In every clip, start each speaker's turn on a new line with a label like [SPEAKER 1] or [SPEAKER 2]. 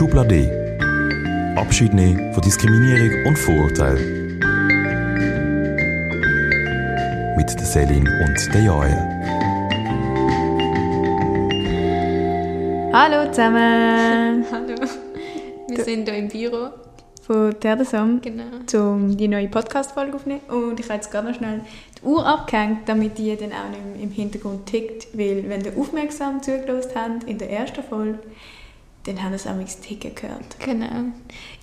[SPEAKER 1] Schublade. Abschied nehmen von Diskriminierung und Vorurteilen. Mit der Selin und der Joel.
[SPEAKER 2] Hallo zusammen
[SPEAKER 3] Hallo. Wir sind hier im Büro.
[SPEAKER 2] von Terdesam,
[SPEAKER 3] Genau.
[SPEAKER 2] um die neue Podcast-Folge aufzunehmen. Und ich habe jetzt gerade noch schnell die Uhr abgehängt, damit die dann auch nicht im Hintergrund tickt. Weil, wenn ihr aufmerksam zugelassen habt in der ersten Folge, dann haben es auch Ticken gehört.
[SPEAKER 3] Genau.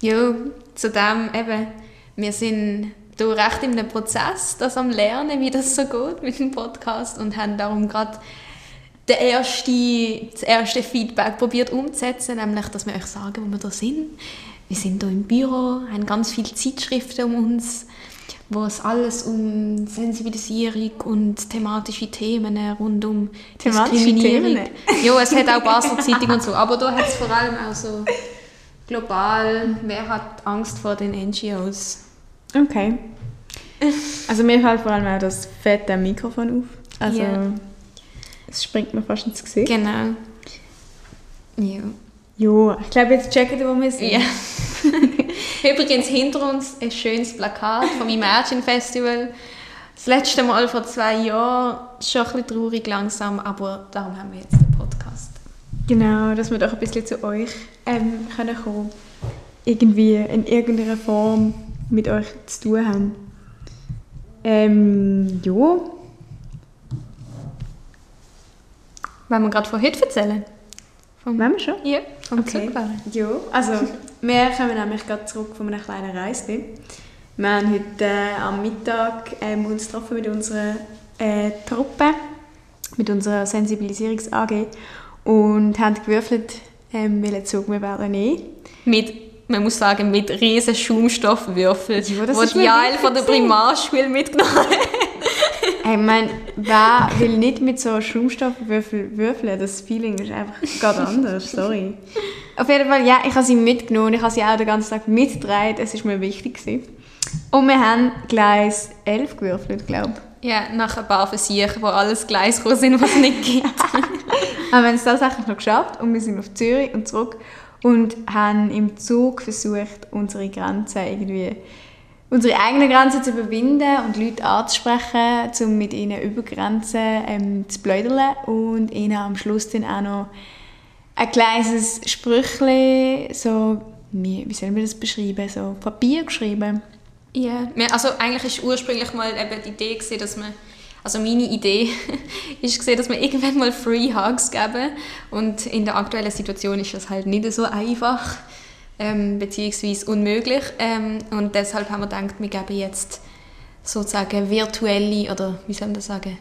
[SPEAKER 3] Ja, zu dem eben, wir sind hier recht in einem Prozess, das am Lernen, wie das so geht mit dem Podcast und haben darum gerade der erste, das erste Feedback probiert umzusetzen, nämlich, dass wir euch sagen, wo wir da sind. Wir sind hier im Büro, haben ganz viele Zeitschriften um uns, wo es alles um Sensibilisierung und thematische Themen rund um
[SPEAKER 2] Thematische
[SPEAKER 3] Diskriminierung.
[SPEAKER 2] Themen?
[SPEAKER 3] Ja, es hat auch Basler Zeitung und so, aber da hat es vor allem auch so global, wer hat Angst vor den NGOs?
[SPEAKER 2] Okay. Also mir fällt vor allem auch das fette Mikrofon auf. Also
[SPEAKER 3] Ja.
[SPEAKER 2] es springt mir fast ins Gesicht.
[SPEAKER 3] Genau. Ja.
[SPEAKER 2] Jo, ich glaube, jetzt checken wir, wo wir sind.
[SPEAKER 3] ja. Übrigens hinter uns ein schönes Plakat vom Imagine Festival. Das letzte Mal vor zwei Jahren, schon ein bisschen traurig langsam, aber darum haben wir jetzt den Podcast.
[SPEAKER 2] Genau, dass wir doch ein bisschen zu euch ähm, können kommen Irgendwie in irgendeiner Form mit euch zu tun haben. Ähm, ja.
[SPEAKER 3] Wollen wir gerade von heute erzählen? Vom,
[SPEAKER 2] Wollen wir schon?
[SPEAKER 3] Ja, vom
[SPEAKER 2] Okay.
[SPEAKER 3] Zugfahren.
[SPEAKER 2] Ja, also wir kommen nämlich gerade zurück von einer kleinen Reise. Wir haben heute äh, am Mittag ähm, uns getroffen mit unserer äh, Truppe, mit unserer Sensibilisierungs-AG und haben gewürfelt, ähm, welchen Zug wir werden nehmen.
[SPEAKER 3] Mit, man muss sagen, mit riesen Schaumstoffwürfeln,
[SPEAKER 2] Ja,
[SPEAKER 3] die Jael von der. Primarschule mitgenommen hat.
[SPEAKER 2] Ich meine, wer will nicht mit so Schaumstoffwürfel würfeln? Das Feeling ist einfach ganz anders, sorry. Auf jeden Fall, ja, ich habe sie mitgenommen, ich habe sie auch den ganzen Tag mitgetragen, es war mir wichtig. Gewesen. Und wir haben Gleis 11 gewürfelt, glaube ich.
[SPEAKER 3] Ja, nach ein paar Versuchen, wo alles Gleis gekommen sind, was es nicht gibt.
[SPEAKER 2] Aber wir haben es tatsächlich noch geschafft und wir sind auf Zürich und zurück und haben im Zug versucht, unsere Grenzen irgendwie, unsere eigenen Grenzen zu überwinden und Leute anzusprechen, um mit ihnen über Grenzen ähm, zu plaudern und ihnen am Schluss dann auch noch ein kleines Sprüchli, so, wie, wie soll man das beschreiben, so Papier geschrieben.
[SPEAKER 3] Ja, wir- also eigentlich war ursprünglich mal eben die Idee, gewesen, dass man, also meine Idee ist dass wir irgendwann mal Free Hugs geben und in der aktuellen Situation ist das halt nicht so einfach, ähm, beziehungsweise unmöglich ähm, und deshalb haben wir gedacht, wir geben jetzt sozusagen virtuelle oder wie soll man das sagen,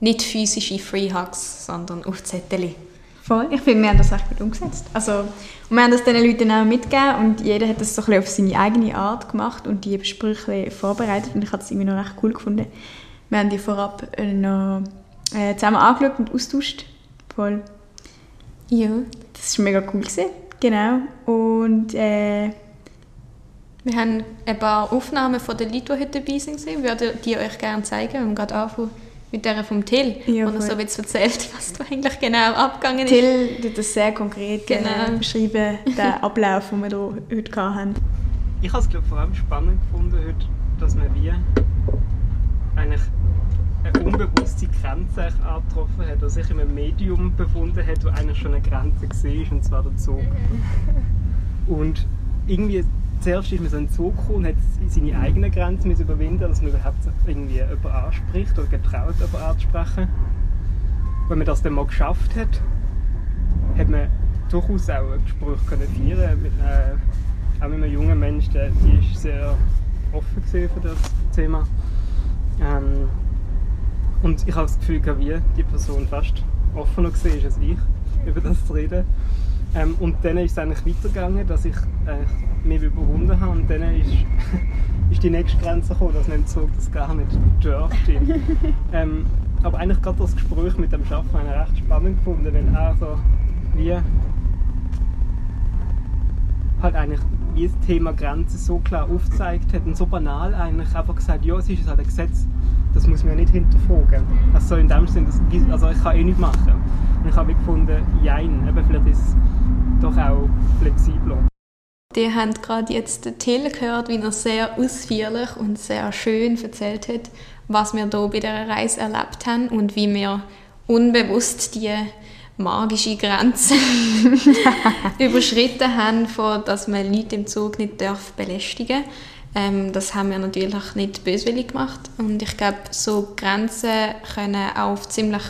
[SPEAKER 3] nicht physische Free Hugs, sondern auf Zettel.
[SPEAKER 2] Voll. Ich finde, wir haben das echt gut umgesetzt. Also, und wir haben das den Leuten auch mitgegeben und jeder hat das so ein bisschen auf seine eigene Art gemacht und die Sprüche vorbereitet und ich habe das irgendwie noch recht cool gefunden. Wir haben die vorab noch äh, zusammen angeschaut und austauscht. Voll.
[SPEAKER 3] Ja.
[SPEAKER 2] Das war mega cool. Gewesen. Genau. Und äh,
[SPEAKER 3] Wir haben ein paar Aufnahmen von den Leuten, die heute dabei sind. Ich würde die euch gerne zeigen. Wir haben gerade angefangen mit der vom Till,
[SPEAKER 2] Ja,
[SPEAKER 3] wo er so
[SPEAKER 2] voll.
[SPEAKER 3] jetzt erzählt, was da eigentlich genau abgegangen ist.
[SPEAKER 2] Till hat das sehr konkret
[SPEAKER 3] Genau.
[SPEAKER 2] äh, beschrieben, den Ablauf, den wir hier heute hatten.
[SPEAKER 4] Ich habe es vor allem spannend gefunden, heute, dass man wie eigentlich eine unbewusste Grenze angetroffen hat, oder sich in einem Medium befunden hat, wo eigentlich schon eine Grenze war, und zwar der Zug. Und irgendwie zuerst ist man so in Zug und hat seine eigenen Grenzen müssen überwinden, dass man überhaupt irgendwie jemanden anspricht oder getraut, jemanden anzusprechen. Wenn man das dann mal geschafft hat, hat man durchaus auch ein Gespräch können führen mit äh, auch mit einem jungen Menschen, der ist sehr offen für das Thema. Ähm, und ich habe das Gefühl, wie die Person fast offener war als ich, über das zu reden. Ähm, und dann ist es eigentlich weitergegangen, dass ich äh, mich überwunden habe und dann ist, ist die nächste Grenze gekommen, dass man im Zug das gar nicht dürfte. ähm, aber eigentlich gerade das Gespräch mit dem ich recht spannend gefunden, wenn er so wie halt eigentlich wie das Thema Grenzen so klar aufgezeigt hat und so banal eigentlich einfach gesagt, ja, es ist halt ein Gesetz, das muss man ja nicht hinterfragen. Also so in dem Sinne, das, also ich kann eh nicht machen. Und ich habe gefunden, jein, eben vielleicht ist doch auch flexibler.
[SPEAKER 3] Die haben gerade jetzt den Till gehört, wie er sehr ausführlich und sehr schön erzählt hat, was wir hier bei dieser Reise erlebt haben und wie wir unbewusst die magische Grenze überschritten haben, von, dass man Leute im Zug nicht darf belästigen darf. Ähm, das haben wir natürlich nicht böswillig gemacht und ich glaube, so Grenzen können auch auf ziemlich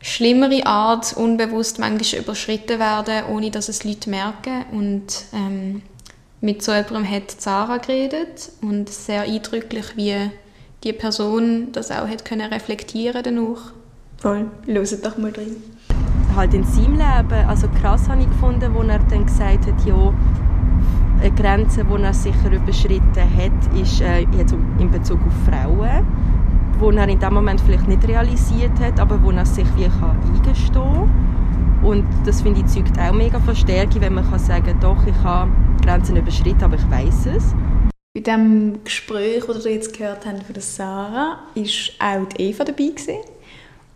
[SPEAKER 3] schlimmere Art unbewusst manchmal überschritten werden, ohne dass es Leute merken. Und ähm, mit so jemandem hat Sarah geredet und sehr eindrücklich, wie die Person das auch hat können reflektieren danach.
[SPEAKER 2] Voll, hört doch mal drin.
[SPEAKER 5] Halt in seinem Leben, also krass habe ich gefunden, wo er dann gesagt hat, ja, eine Grenze, die er sicher überschritten hat, ist äh, jetzt in Bezug auf Frauen wo er in dem Moment vielleicht nicht realisiert hat, aber wo er sich wie kann eingestehen kann. Und das finde ich zeugt auch mega von Stärke, wenn man kann sagen doch, ich habe Grenzen überschritten, aber ich weiß es.
[SPEAKER 2] Bei dem Gespräch, das wir jetzt gehört haben von Sarah, ist auch die Eva dabei gewesen.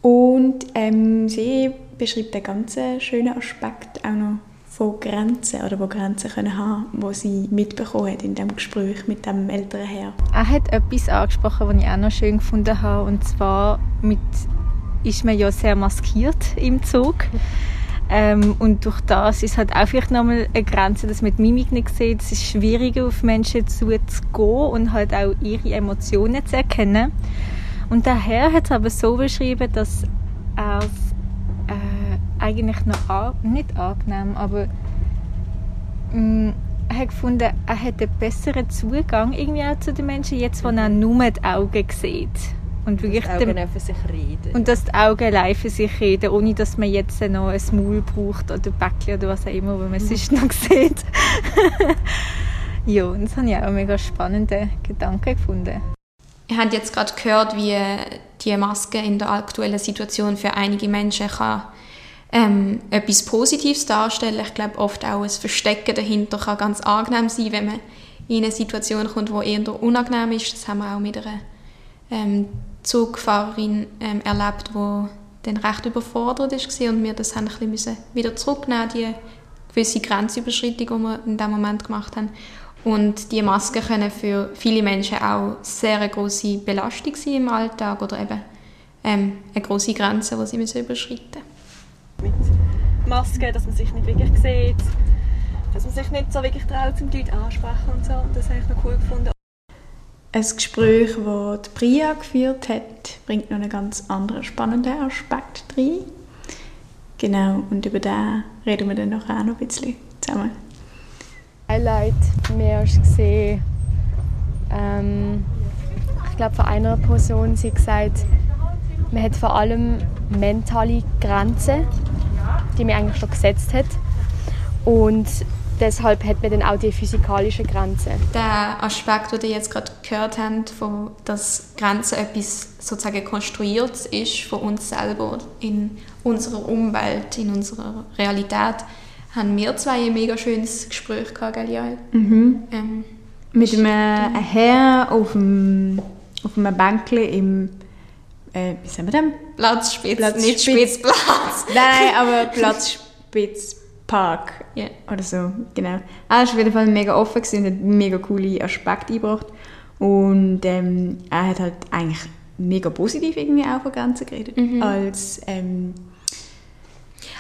[SPEAKER 2] Und ähm, sie beschreibt einen ganz schönen Aspekt auch noch von Grenzen oder wo Grenzen können haben, wo sie mitbekommen hat in dem Gespräch mit dem älteren Herr.
[SPEAKER 6] Er hat etwas angesprochen, was ich auch noch schön gefunden habe, und zwar mit ist man ja sehr maskiert im Zug. Ähm, und durch das ist halt auch vielleicht nochmal eine Grenze, dass man die Mimik nicht sieht. Es ist schwieriger, auf Menschen zuzugehen und halt auch ihre Emotionen zu erkennen. Und der Herr hat es aber so beschrieben, dass er eigentlich noch an, nicht angenehm, aber mh, mm, er hat gefunden, er hat einen besseren Zugang irgendwie auch zu den Menschen, jetzt wo er nur die Augen sieht. Und wirklich
[SPEAKER 5] dass die Augen für sich reden.
[SPEAKER 6] Und dass die Augen allein für sich reden, ohne dass man jetzt noch ein Maul braucht oder Bäckchen oder was auch immer, wo man mhm. sonst noch sieht. ja, und das habe ich auch einen mega spannenden Gedanken gefunden.
[SPEAKER 3] Ihr habt jetzt gerade gehört, wie die Maske in der aktuellen Situation für einige Menschen kann ähm, etwas Positives darstellen. Ich glaube, oft auch ein Verstecken dahinter kann ganz angenehm sein, wenn man in eine Situation kommt, die eher unangenehm ist. Das haben wir auch mit einer ähm, Zugfahrerin ähm, erlebt, die dann recht überfordert war und wir das haben ein bisschen wieder zurücknehmen, die gewisse Grenzüberschreitung, die wir in diesem Moment gemacht haben. Und die Masken können für viele Menschen auch sehr eine grosse Belastung sein im Alltag oder eben ähm, eine grosse Grenze, die sie überschreiten müssen
[SPEAKER 5] mit Maske, dass man sich nicht wirklich sieht, dass man sich nicht so wirklich traut, zum Leute ansprechen und so. Und das habe ich noch cool gefunden.
[SPEAKER 2] Ein Gespräch, das die Priya geführt hat, bringt noch einen ganz anderen spannenden Aspekt rein. Genau, und über den reden wir dann nachher auch noch ein bisschen zusammen.
[SPEAKER 7] Highlight mehr hast gesehen, ähm, ich glaube von einer Person, sie hat gesagt, man hat vor allem mentale Grenzen, die man eigentlich schon gesetzt hat. Und deshalb hat man dann auch die physikalische Grenze.
[SPEAKER 3] Der Aspekt, den ihr jetzt gerade gehört habt, von, dass Grenzen etwas sozusagen konstruiert ist von uns selber in unserer Umwelt, in unserer Realität, haben wir zwei ein mega schönes Gespräch gehabt, gell,
[SPEAKER 2] mhm. ähm, Mit einem Herr auf einem, auf einem Bänkchen im äh, wie sagen wir denn?
[SPEAKER 3] Platzspitz, Platz nicht Spitzplatz.
[SPEAKER 2] Nein, aber Platzspitzpark yeah. oder so, genau. Er war auf jeden Fall mega offen und hat mega coole Aspekte eingebracht und ähm, er hat halt eigentlich mega positiv irgendwie auch von Grenzen geredet, mhm. als ähm,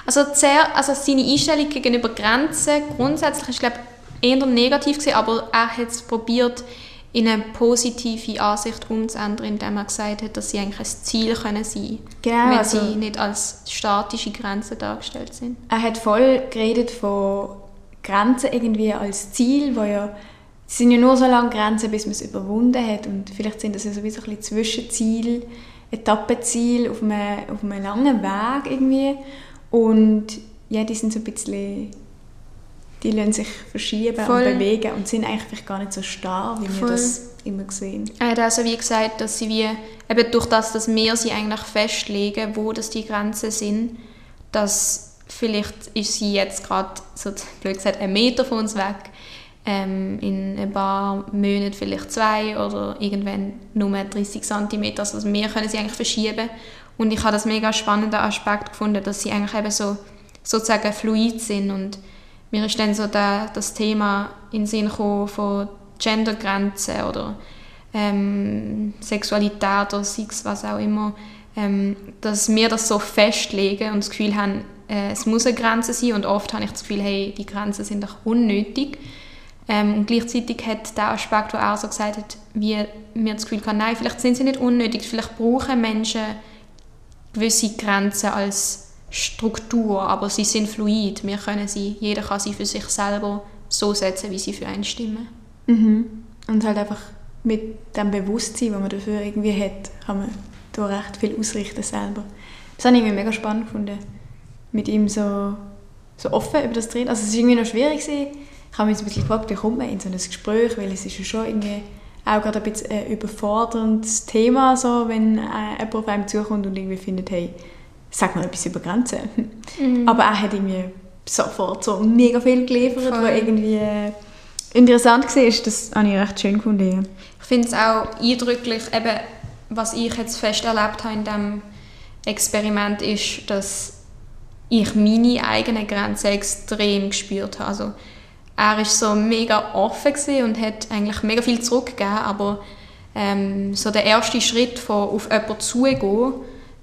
[SPEAKER 3] also, sehr, also seine Einstellung gegenüber Grenzen grundsätzlich ist glaube eher negativ gewesen, aber er hat es probiert in eine positive Ansicht umzuändern, indem er gesagt hat, dass sie eigentlich ein Ziel können sein können, genau, wenn also, sie nicht als statische Grenzen dargestellt sind.
[SPEAKER 2] Er hat voll geredet von Grenzen irgendwie als Ziel, wo ja es sind ja nur so lange Grenzen, bis man es überwunden hat und vielleicht sind das ja sowieso ein bisschen Zwischenziel, Etappenziel auf einem, auf einem langen Weg irgendwie und ja, die sind so ein bisschen die lassen sich verschieben Voll. und bewegen und sind eigentlich gar nicht so starr, wie Voll. wir das immer sehen.
[SPEAKER 3] Er hat also wie gesagt, dass sie wie, eben durch das, dass wir sie eigentlich festlegen, wo das die Grenzen sind, dass vielleicht ist sie jetzt gerade, so blöd gesagt, einen Meter von uns weg, ähm, in ein paar Monaten vielleicht zwei oder irgendwann nur 30 cm. Also wir können sie eigentlich verschieben. Und ich habe das mega spannenden Aspekt gefunden, dass sie eigentlich eben so sozusagen fluid sind und mir ist dann so da, das Thema in den Sinn gekommen von Gendergrenzen oder ähm, Sexualität oder Sex, was auch immer, ähm, dass wir das so festlegen und das Gefühl haben, äh, es muss eine Grenze sein. Und oft habe ich das Gefühl, hey, die Grenzen sind doch unnötig. Ähm, und gleichzeitig hat der Aspekt, wo er so gesagt hat, wie mir das Gefühl kann, nein, vielleicht sind sie nicht unnötig, vielleicht brauchen Menschen gewisse Grenzen als Struktur, aber sie sind fluid. Wir können sie, jeder kann sie für sich selber so setzen, wie sie für einen stimmen.
[SPEAKER 2] Mhm. Und halt einfach mit dem Bewusstsein, das man dafür irgendwie hat, kann man da recht viel ausrichten selber. Das habe ich irgendwie mega spannend gefunden, mit ihm so, so offen über das zu reden. Also es war irgendwie noch schwierig. Gewesen. Ich habe mich ein bisschen gefragt, wie kommt man in so ein Gespräch, weil es ist ja schon irgendwie auch gerade ein bisschen ein überforderndes Thema, so, wenn äh, jemand auf einem zukommt und irgendwie findet, hey, sag mal etwas über Grenzen. Mhm. Aber er hat irgendwie sofort so mega viel geliefert, Voll. was irgendwie äh, interessant war. Das habe ich recht schön gefunden.
[SPEAKER 3] Ich finde es auch eindrücklich, eben, was ich jetzt fest erlebt habe in diesem Experiment, ist, dass ich meine eigenen Grenzen extrem gespürt habe. Also, er war so mega offen und hat eigentlich mega viel zurückgegeben, aber ähm, so der erste Schritt von auf jemanden zugehen,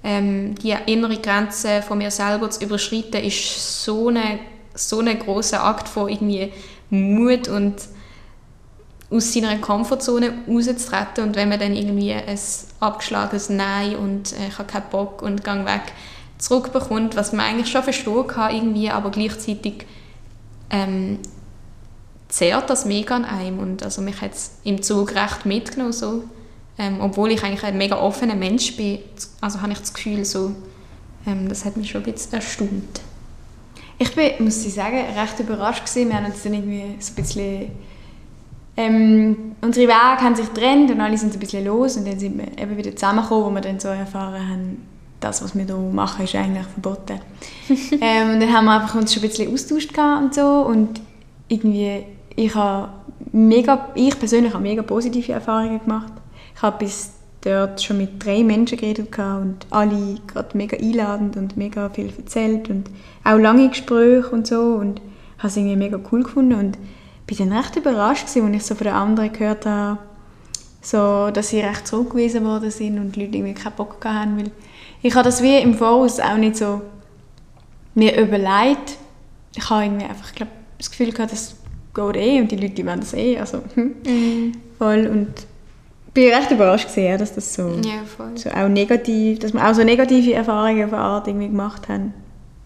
[SPEAKER 3] ähm, die innere Grenze von mir selber zu überschreiten, ist so ein so eine großer Akt von irgendwie Mut und aus seiner Komfortzone rauszutreten und wenn man dann irgendwie ein abgeschlagenes Nein und äh, ich habe keinen Bock und gang weg zurückbekommt, was man eigentlich schon verstehen kann irgendwie, aber gleichzeitig ähm, zehrt das mega an einem und also mich hat es im Zug recht mitgenommen so. Ähm, obwohl ich eigentlich ein mega offener Mensch bin, also habe ich das Gefühl so, ähm, das hat mich schon ein bisschen erstaunt.
[SPEAKER 2] Ich bin, muss ich sagen, recht überrascht gewesen. Wir haben uns dann irgendwie so ein bisschen ähm, unsere Wege haben sich getrennt und alle sind ein bisschen los und dann sind wir eben wieder zusammengekommen, wo wir dann so erfahren haben, das, was wir hier machen, ist eigentlich verboten. ähm, und dann haben wir einfach uns schon ein bisschen austauscht und so und irgendwie, ich habe mega, ich persönlich habe mega positive Erfahrungen gemacht. Ich habe bis dort schon mit drei Menschen geredet und alle gerade mega einladend und mega viel erzählt und auch lange Gespräche und so und habe es irgendwie mega cool gefunden und bin dann recht überrascht als ich so von den anderen gehört habe, so, dass sie recht zurückgewiesen worden sind und die Leute irgendwie keinen Bock haben, weil ich habe das wie im Voraus auch nicht so mir überlegt. Ich habe irgendwie einfach, glaub, das Gefühl gehabt, das geht eh und die Leute die wollen das eh, also hm, mhm. voll und bin recht überrascht gesehen, dass das so, ja, so auch negativ, dass wir auch so negative Erfahrungen auf eine Art irgendwie gemacht haben.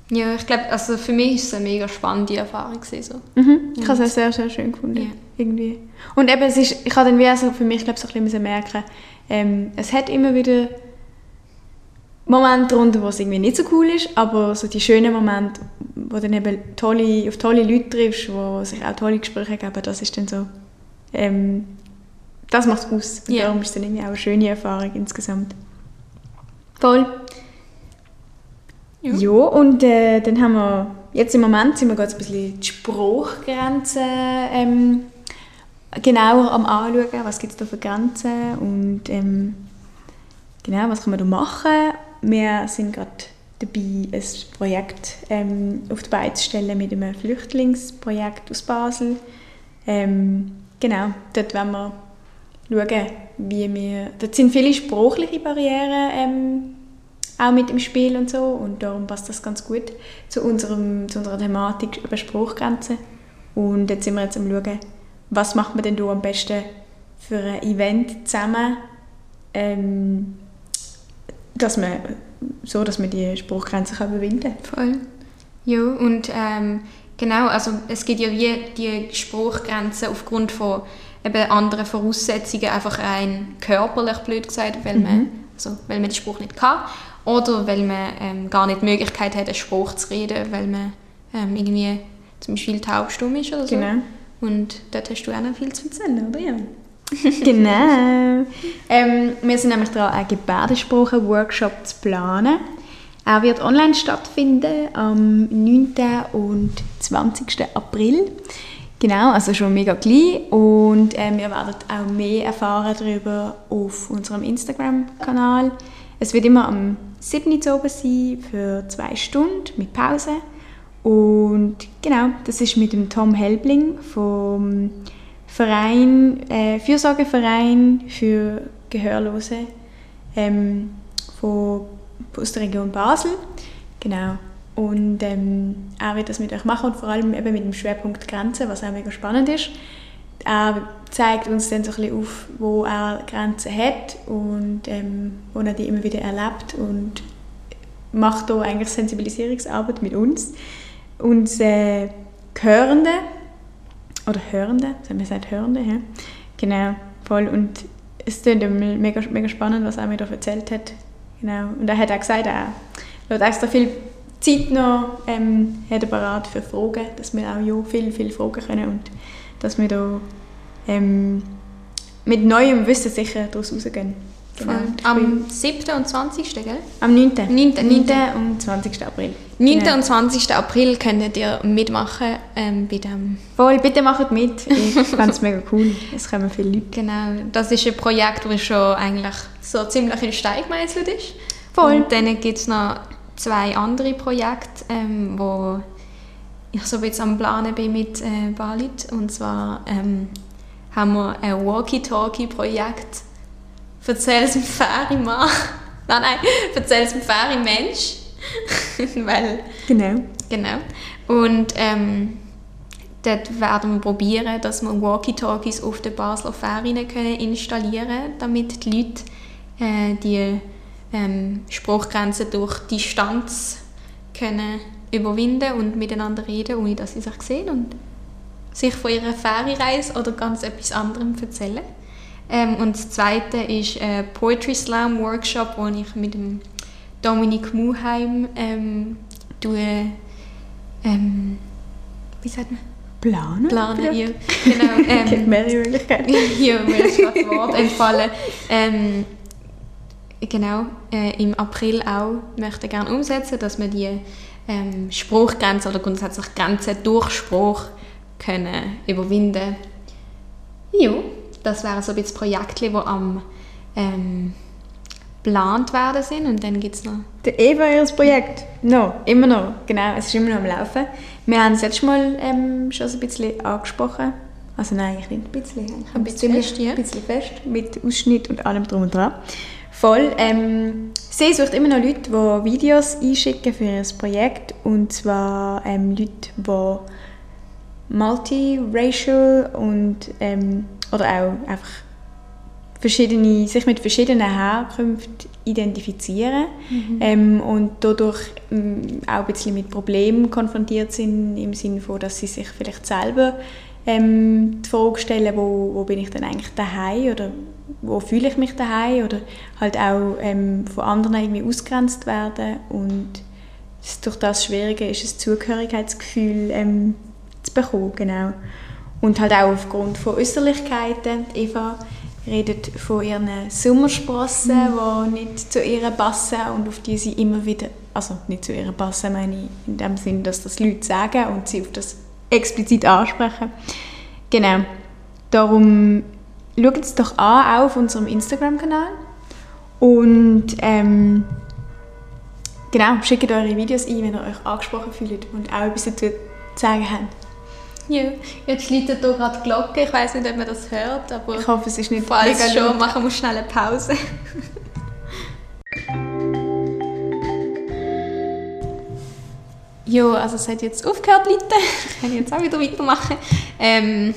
[SPEAKER 3] Ja, ich glaube, also für mich ist es eine mega spannende Erfahrung gewesen,
[SPEAKER 2] so. Mhm. Ich habe es sehr, sehr schön gefunden, ja. irgendwie. Und eben, es ist, ich habe dann wie also für mich, glaube so ein bisschen merken, ähm, es hat immer wieder Momente darunter, wo es irgendwie nicht so cool ist, aber so die schönen Momente, wo dann eben tolle, auf tolle Leute triffst, wo sich auch tolle Gespräche geben, das ist dann so, ähm, das macht es aus. Und yeah. darum ist es dann irgendwie auch eine schöne Erfahrung insgesamt. Voll. Ja, ja und äh, dann haben wir, jetzt im Moment sind wir gerade ein bisschen die Spruchgrenzen ähm, genauer am anschauen, was gibt es da für Grenzen und ähm, genau, was kann man da machen. Wir sind gerade dabei, ein Projekt ähm, auf die Beine zu stellen mit einem Flüchtlingsprojekt aus Basel. Ähm, genau, dort wollen wir schauen, wie wir... Dort sind viele sprachliche Barrieren ähm, auch mit im Spiel und so und darum passt das ganz gut zu, unserem, zu unserer Thematik über Spruchgrenzen. Und jetzt sind wir jetzt am schauen, was macht man denn da am besten für ein Event zusammen, ähm, dass man, so dass man die Spruchgrenzen kann überwinden kann.
[SPEAKER 3] Voll. Ja, und ähm, genau, also es gibt ja wie die Spruchgrenzen aufgrund von eben anderen Voraussetzungen, einfach rein körperlich blöd gesagt, weil, mhm. man, also, weil man den Spruch nicht kann oder weil man ähm, gar nicht die Möglichkeit hat, einen Spruch zu reden, weil man ähm, irgendwie zum Beispiel taubstumm ist oder so. Genau. Und dort hast du auch noch viel zu erzählen, oder ja?
[SPEAKER 2] genau. Ähm, wir sind nämlich dran, einen Gebärdensprache-Workshop zu planen. Er wird online stattfinden am 9. und 20. April. Genau, also schon mega klein. Und äh, wir werden auch mehr erfahren darüber auf unserem Instagram-Kanal. Es wird immer am 7. Uhr sein für zwei Stunden mit Pause. Und genau, das ist mit dem Tom Helbling vom Verein, äh, Fürsorgeverein für Gehörlose ähm, von, aus der Region Basel. Genau. Und ähm, er wird das mit euch machen und vor allem eben mit dem Schwerpunkt Grenzen, was auch mega spannend ist. Er zeigt uns dann so ein bisschen auf, wo er Grenzen hat und ähm, wo er die immer wieder erlebt und macht da eigentlich Sensibilisierungsarbeit mit uns. Uns äh, Hörende, oder Hörende, sagen wir sagt Hörende, ja? genau, voll. Und es klingt mega, mega spannend, was er mir da erzählt hat. Genau. Und er hat auch gesagt, er hat extra viel Zeit noch ähm, hat er parat für Fragen, dass wir auch ja viel, viel fragen können und dass wir da ähm, mit neuem Wissen sicher daraus rausgehen.
[SPEAKER 3] Genau. Am 7. und 20. gell?
[SPEAKER 2] Am 9.
[SPEAKER 3] 9.
[SPEAKER 2] 9. und 20. April.
[SPEAKER 3] 9.
[SPEAKER 2] Genau.
[SPEAKER 3] und 20. April könnt ihr mitmachen ähm, bei dem.
[SPEAKER 2] Voll, bitte macht mit. Ich fände es mega cool. Es kommen viele Leute.
[SPEAKER 3] Genau, das ist ein Projekt, das schon eigentlich so ziemlich in Stein gemeißelt ist.
[SPEAKER 2] Voll.
[SPEAKER 3] Und dann gibt es noch zwei andere Projekte, ähm, wo ich so ein bisschen am Planen bin mit äh, Balit. Und zwar ähm, haben wir ein Walkie-Talkie-Projekt «Erzähl es dem Fährimann». nein, nein, «Erzähl es dem Fährimensch». Weil
[SPEAKER 2] Genau.
[SPEAKER 3] Genau. Und ähm, dort werden wir probieren, dass wir Walkie-Talkies auf den Basler können installieren können, damit die Leute äh, die ähm, Spruchgrenzen durch Distanz können überwinden und miteinander reden, ohne dass sie sich sehen und sich von ihrer Ferienreise oder ganz etwas anderem erzählen. Ähm, und das Zweite ist ein Poetry Slam Workshop, wo ich mit dem Dominik Muheim ähm, tue, ähm, wie sagt man?
[SPEAKER 2] Planen?
[SPEAKER 3] Planen, ja. Genau. Ähm,
[SPEAKER 2] mehrere Möglichkeiten.
[SPEAKER 3] ja, mir ist das Wort entfallen. Ähm, genau, äh, im April auch möchte ich gerne umsetzen, dass wir die ähm, Spruchgrenzen oder grundsätzlich Grenzen durch Spruch können überwinden. Ja, das wären so ein bisschen Projekte, die am ähm, geplant werden sind und dann gibt es noch
[SPEAKER 2] Der Eva, ihr Projekt. No, immer noch. Genau, es ist immer noch am Laufen. Wir haben es letztes Mal ähm, schon so ein bisschen angesprochen. Also nein, eigentlich nicht ein bisschen.
[SPEAKER 3] Ein bisschen
[SPEAKER 2] ziemlich-
[SPEAKER 3] fest, ja.
[SPEAKER 2] Ein bisschen fest, mit Ausschnitt und allem drum und dran. Voll. Ähm, sie sucht immer noch Leute, die Videos einschicken für ihr Projekt. Und zwar ähm, Leute, die multiracial und ähm, oder auch einfach verschiedene, sich mit verschiedenen Herkünften identifizieren ähm, und dadurch ähm, auch ein bisschen mit Problemen konfrontiert sind, im Sinne von, dass sie sich vielleicht selber ähm, die Frage stellen, wo, wo bin ich denn eigentlich daheim oder wo fühle ich mich daheim oder halt auch ähm, von anderen irgendwie ausgrenzt werden und es durch das Schwierige ist, ein Zugehörigkeitsgefühl ähm, zu bekommen, genau. Und halt auch aufgrund von Äußerlichkeiten. Die Eva redet von ihren Sommersprossen, die nicht zu ihr passen und auf die sie immer wieder, also nicht zu ihr passen, meine ich in dem Sinn, dass das Leute sagen und sie auf das explizit ansprechen. Genau. Darum schaut es doch an, auch auf unserem Instagram-Kanal. Und ähm, genau, schickt eure Videos ein, wenn ihr euch angesprochen fühlt und auch etwas dazu zu sagen habt.
[SPEAKER 3] Ja, jetzt läutet hier gerade die Glocke. Ich weiß nicht, ob man das hört, aber
[SPEAKER 2] Ich hoffe, es ist nicht
[SPEAKER 3] falls schon, machen wir schnell eine Pause. ja, also es hat jetzt aufgehört, Leute. Ich kann jetzt auch wieder weitermachen. Ähm,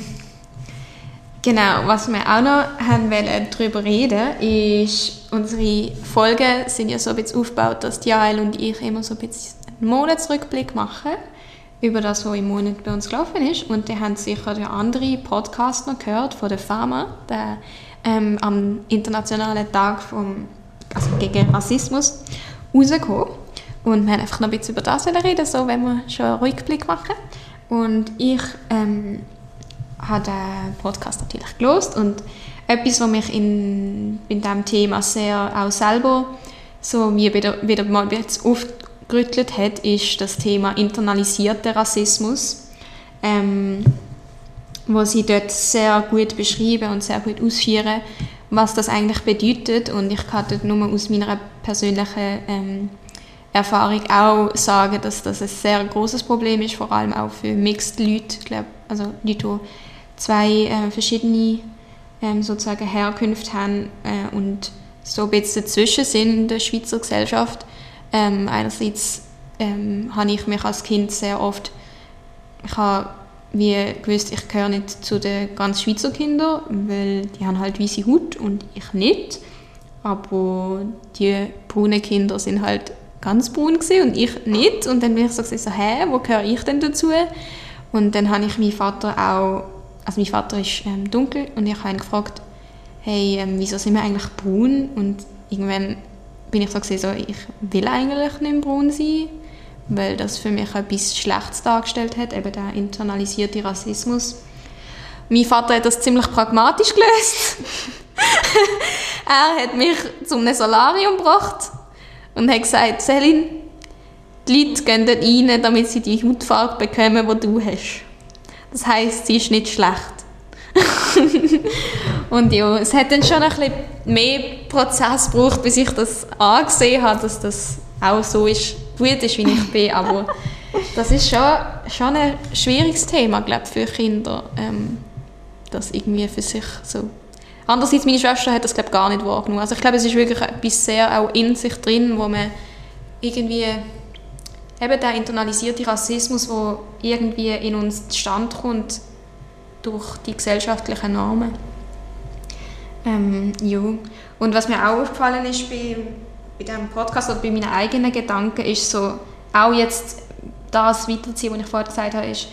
[SPEAKER 3] genau, was wir auch noch haben wollen, darüber reden, ist, unsere Folgen sind ja so ein bisschen aufgebaut, dass Jael und ich immer so ein bisschen einen Monatsrückblick machen über das, was im Monat bei uns gelaufen ist. Und die haben sicher der andere Podcast noch gehört von der Pharma, der ähm, am Internationalen Tag vom, also gegen Rassismus rausgekommen. Und wir haben einfach noch ein bisschen über das reden, so wenn wir schon einen Rückblick machen. Und ich ähm, habe den Podcast natürlich gelost und etwas, was mich in, in diesem Thema sehr auch selber so wie wieder, wieder mal bisschen aufgerüttelt hat, ist das Thema internalisierter Rassismus, ähm, wo sie dort sehr gut beschreiben und sehr gut ausführen, was das eigentlich bedeutet und ich kann dort nur aus meiner persönlichen ähm, Erfahrung auch sagen, dass das ein sehr großes Problem ist, vor allem auch für Mixed Leute, glaube, also Leute, die zwei äh, verschiedene ähm, sozusagen Herkünfte haben äh, und so ein bisschen dazwischen sind in der Schweizer Gesellschaft. Ähm, einerseits ähm, habe ich mich als Kind sehr oft, ich habe wie gewusst, ich gehöre nicht zu den ganz Schweizer Kindern, weil die haben halt weiße Haut und ich nicht. Aber die braunen Kinder sind halt ganz braun und ich nicht. Und dann bin ich so, so hä, wo gehöre ich denn dazu? Und dann habe ich meinen Vater auch, also mein Vater ist ähm, dunkel und ich habe ihn gefragt, hey, ähm, wieso sind wir eigentlich braun? Und irgendwann bin ich so, so ich will eigentlich nicht braun sein, weil das für mich etwas Schlechtes dargestellt hat, eben der internalisierte Rassismus. Mein Vater hat das ziemlich pragmatisch gelöst. er hat mich zum Solarium gebracht und hat gesagt, Selin, die Leute gehen dort rein, damit sie die Hautfarbe bekommen, die du hast. Das heisst, sie ist nicht schlecht. und ja, es hat dann schon ein bisschen mehr Prozess gebraucht, bis ich das angesehen habe, dass das auch so ist, gut ist, wie ich bin. Aber das ist schon, schon ein schwieriges Thema, glaube für Kinder, ähm, das irgendwie für sich so Andererseits, meine Schwester hat das glaube gar nicht wahrgenommen. Also ich glaube, es ist wirklich etwas sehr auch in sich drin, wo man irgendwie eben der internalisierte Rassismus, der irgendwie in uns zustande kommt durch die gesellschaftlichen Normen. Ähm, ja. Und was mir auch aufgefallen ist bei, bei diesem Podcast oder bei meinen eigenen Gedanken, ist so, auch jetzt das weiterziehen, was ich vorher gesagt habe, ist,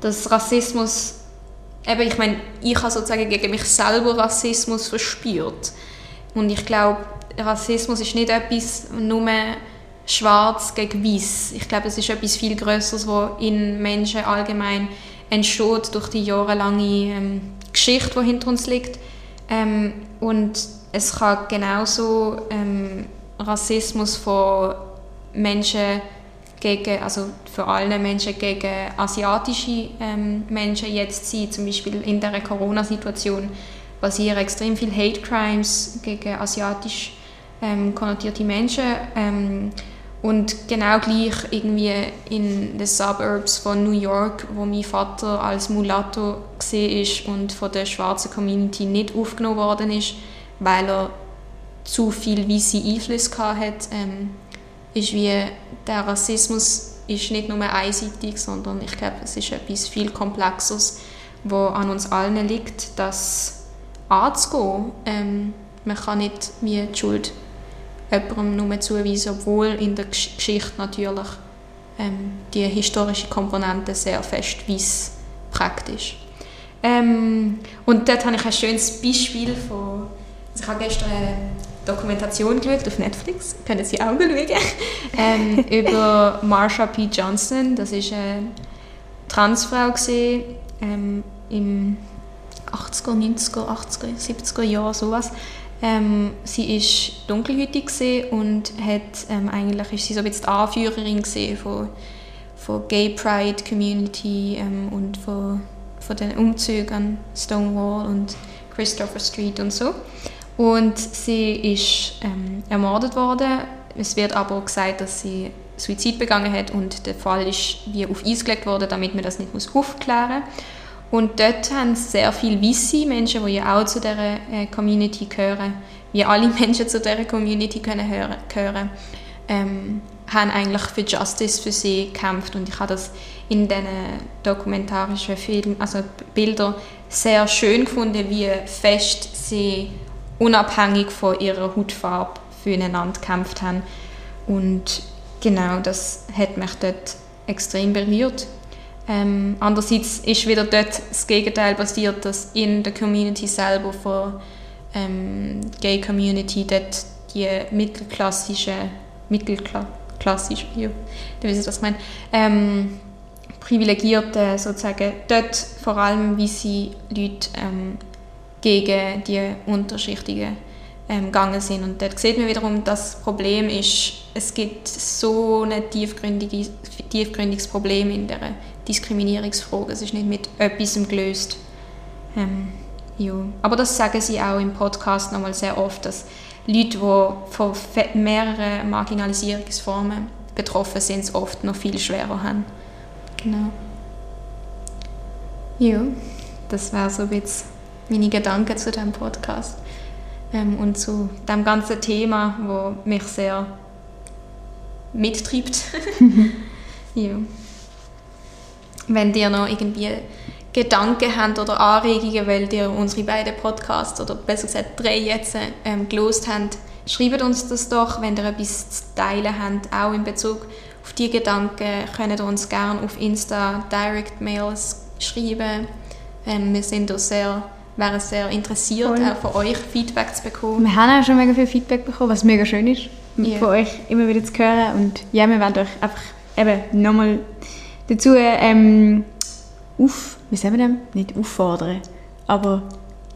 [SPEAKER 3] dass Rassismus eben, ich meine, ich habe sozusagen gegen mich selber Rassismus verspürt. Und ich glaube, Rassismus ist nicht etwas nur schwarz gegen weiß. Ich glaube, es ist etwas viel Größeres, was in Menschen allgemein entsteht durch die jahrelange ähm, Geschichte, die hinter uns liegt. Ähm, und es kann genauso ähm, Rassismus von Menschen gegen, also für alle Menschen gegen asiatische ähm, Menschen jetzt sein. Zum Beispiel in der Corona-Situation passieren extrem viele Hate Crimes gegen asiatisch ähm, konnotierte Menschen. Ähm, und genau gleich irgendwie in den Suburbs von New York, wo mein Vater als Mulatto ist und von der schwarzen Community nicht aufgenommen worden ist, weil er zu viel weiße Einfluss hatte, ähm, ist wie der Rassismus ist nicht nur einseitig, sondern ich glaube, es ist etwas viel Komplexeres, wo an uns allen liegt, das anzugehen. Ähm, man kann nicht wie die Schuld jemandem nur zuweisen, obwohl in der Geschichte natürlich ähm, die historische Komponente sehr fest weiss praktisch. Ähm, und dort habe ich ein schönes Beispiel von, also ich habe gestern Dokumentation geschaut auf Netflix, können Sie auch schauen, ähm, über Marsha P. Johnson. Das ist eine Transfrau gewesen, ähm, im 80er, 90er, 80er, 70er Jahren sowas. Ähm, sie ist dunkelhütig und hat ähm, eigentlich ist sie so ein bisschen die Anführerin von von Gay Pride Community ähm, und von, von den Umzügen an Stonewall und Christopher Street und so. Und sie ist ähm, ermordet worden. Es wird aber gesagt, dass sie Suizid begangen hat und der Fall ist wie auf Eis gelegt worden, damit man das nicht muss aufklären muss. Und dort haben sehr viele weiße Menschen, die ja auch zu dieser äh, Community gehören, wie alle Menschen zu dieser Community können hören, gehören, ähm, haben eigentlich für Justice für sie gekämpft. Und ich habe das in diesen dokumentarischen Filmen, also Bildern, sehr schön gefunden, wie fest sie unabhängig von ihrer Hautfarbe füreinander gekämpft haben. Und genau das hat mich dort extrem berührt. Ähm, andererseits ist wieder dort das Gegenteil passiert, dass in der Community selber von ähm, Gay Community dort die mittelklassische, mittelklassische, ja, wie ich das meine, ähm, privilegierte sozusagen dort vor allem wie sie Leute ähm, gegen die Unterschichtigen ähm, gegangen sind. Und dort sieht man wiederum, das Problem ist, es gibt so ein tiefgründige, tiefgründiges Problem in der Diskriminierungsfrage. Es ist nicht mit etwas gelöst. Ähm, ja. Aber das sagen sie auch im Podcast nochmal sehr oft, dass Leute, die von mehreren Marginalisierungsformen betroffen sind, es oft noch viel schwerer haben. Genau. Ja, das wäre so jetzt meine Gedanken zu diesem Podcast ähm, und zu dem ganzen Thema, wo mich sehr mittreibt. ja. Wenn ihr noch irgendwie Gedanken habt oder Anregungen, weil ihr unsere beiden Podcasts oder besser gesagt drei jetzt ähm, gelost habt, schreibt uns das doch, wenn ihr etwas zu teilen habt, auch in Bezug auf die Gedanken, könnt ihr uns gerne auf Insta Direct Mails schreiben. Ähm, wir sind auch sehr, wären sehr interessiert,
[SPEAKER 2] Voll.
[SPEAKER 3] auch von euch Feedback zu bekommen.
[SPEAKER 2] Wir haben auch schon mega viel Feedback bekommen, was mega schön ist,
[SPEAKER 3] Ja.
[SPEAKER 2] von euch immer wieder zu hören. Und ja, wir werden euch einfach eben nochmal dazu ähm, auf, wie sagen wir das? Nicht auffordern, aber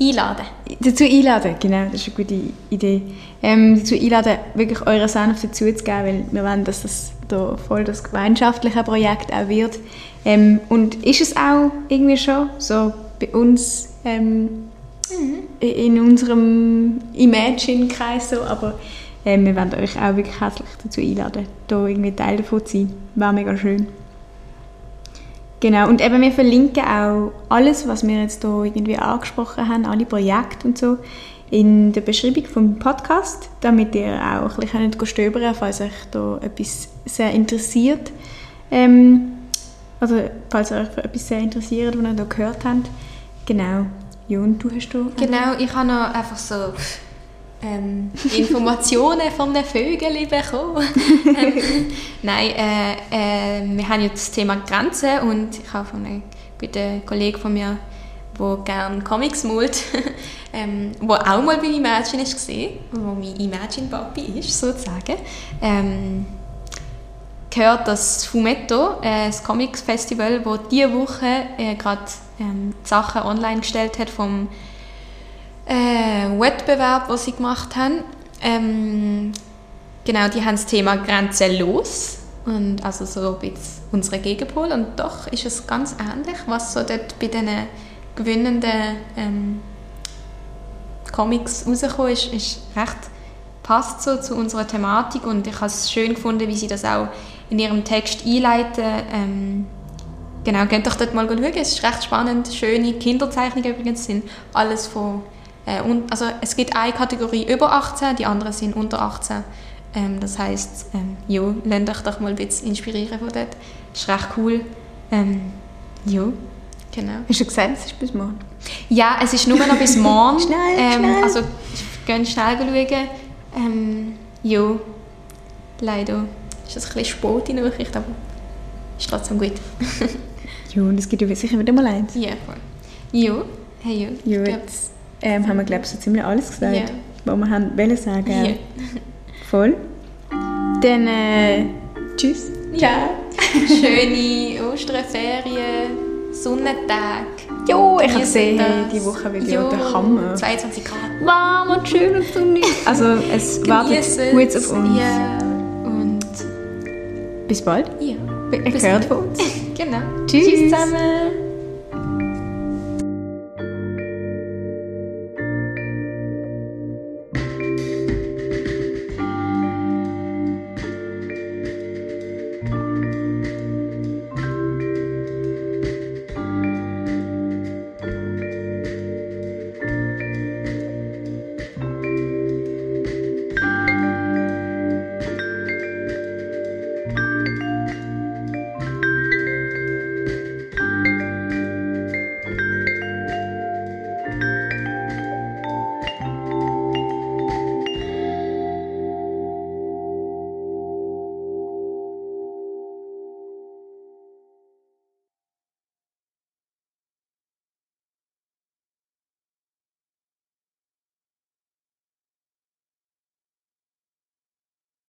[SPEAKER 3] Einladen.
[SPEAKER 2] dazu einladen, genau, das ist eine gute Idee. Ähm, dazu einladen, wirklich euren Senf dazu zu geben, weil wir wollen, dass das da voll das gemeinschaftliche Projekt auch wird. Ähm, und ist es auch irgendwie schon so bei uns ähm, in unserem Imagine-Kreis so, aber ähm, wir werden euch auch wirklich herzlich dazu einladen, da irgendwie Teil davon zu sein. Wäre mega schön. Genau, und eben wir verlinken auch alles, was wir jetzt hier irgendwie angesprochen haben, alle Projekte und so, in der Beschreibung vom Podcast, damit ihr auch ein bisschen stöbern könnt, falls euch da etwas sehr interessiert. Ähm, also falls euch etwas sehr interessiert, was ihr da gehört habt. Genau. Ja, und du hast da...
[SPEAKER 3] Genau, ich habe noch einfach so ähm, Informationen von den Vögeln bekommen. ähm, nein, äh, äh, wir haben ja das Thema Grenzen und ich habe von einem guten Kollegen von mir, der gerne Comics malt, ähm, der auch mal bei Imagine ist gesehen, wo mein Imagine Papi ist, sozusagen, ähm, gehört, dass Fumetto, äh, das Comics Festival, wo diese Woche äh, gerade ähm, die Sachen online gestellt hat vom äh, Wettbewerb, was sie gemacht haben. Ähm, genau, die haben das Thema grenzenlos und also so ein bisschen unsere Gegenpol und doch ist es ganz ähnlich, was so dort bei den gewinnenden ähm, Comics rausgekommen ist, ist recht passt so zu unserer Thematik und ich habe es schön gefunden, wie sie das auch in ihrem Text einleiten. Ähm, genau, könnt euch dort mal schauen, es ist recht spannend, schöne Kinderzeichnungen übrigens, sind alles von, äh, und, also es gibt eine Kategorie über 18, die anderen sind unter 18. Ähm, das heisst, ähm, ja, lasst euch doch mal ein bisschen inspirieren von dort. Das ist recht cool. Ähm, ja, genau.
[SPEAKER 2] Hast du gesagt, es ist bis morgen?
[SPEAKER 3] Ja, es ist nur noch bis morgen.
[SPEAKER 2] Schnell,
[SPEAKER 3] ähm,
[SPEAKER 2] schnell.
[SPEAKER 3] Also, gehen schnell schauen. Ähm, ja, leider ist das ein bisschen spät, die Nachricht, aber ist trotzdem gut.
[SPEAKER 2] Ja, und es gibt ja sicher wieder mal eins.
[SPEAKER 3] Ja, voll. Ja, hey, ja.
[SPEAKER 2] Ja, jetzt ähm, haben wir, glaube ich, so ziemlich alles gesagt,
[SPEAKER 3] Ja.
[SPEAKER 2] was wir haben wollen sagen.
[SPEAKER 3] Ja.
[SPEAKER 2] Voll. Dann äh, tschüss.
[SPEAKER 3] Ja. Schöne Osterferien, Sonnentag.
[SPEAKER 2] Jo, ich habe gesehen, die Woche wird
[SPEAKER 3] Jo,
[SPEAKER 2] ja der Hammer.
[SPEAKER 3] 22 Grad.
[SPEAKER 2] Warm und schön und sonnig. Also es wartet
[SPEAKER 3] Geniessen
[SPEAKER 2] gut
[SPEAKER 3] es.
[SPEAKER 2] auf uns.
[SPEAKER 3] Ja, und
[SPEAKER 2] Bis bald.
[SPEAKER 3] ja. Bis
[SPEAKER 2] hört
[SPEAKER 3] bald.
[SPEAKER 2] von uns.
[SPEAKER 3] Genau.
[SPEAKER 2] Tschüss.
[SPEAKER 3] Tschüss zusammen.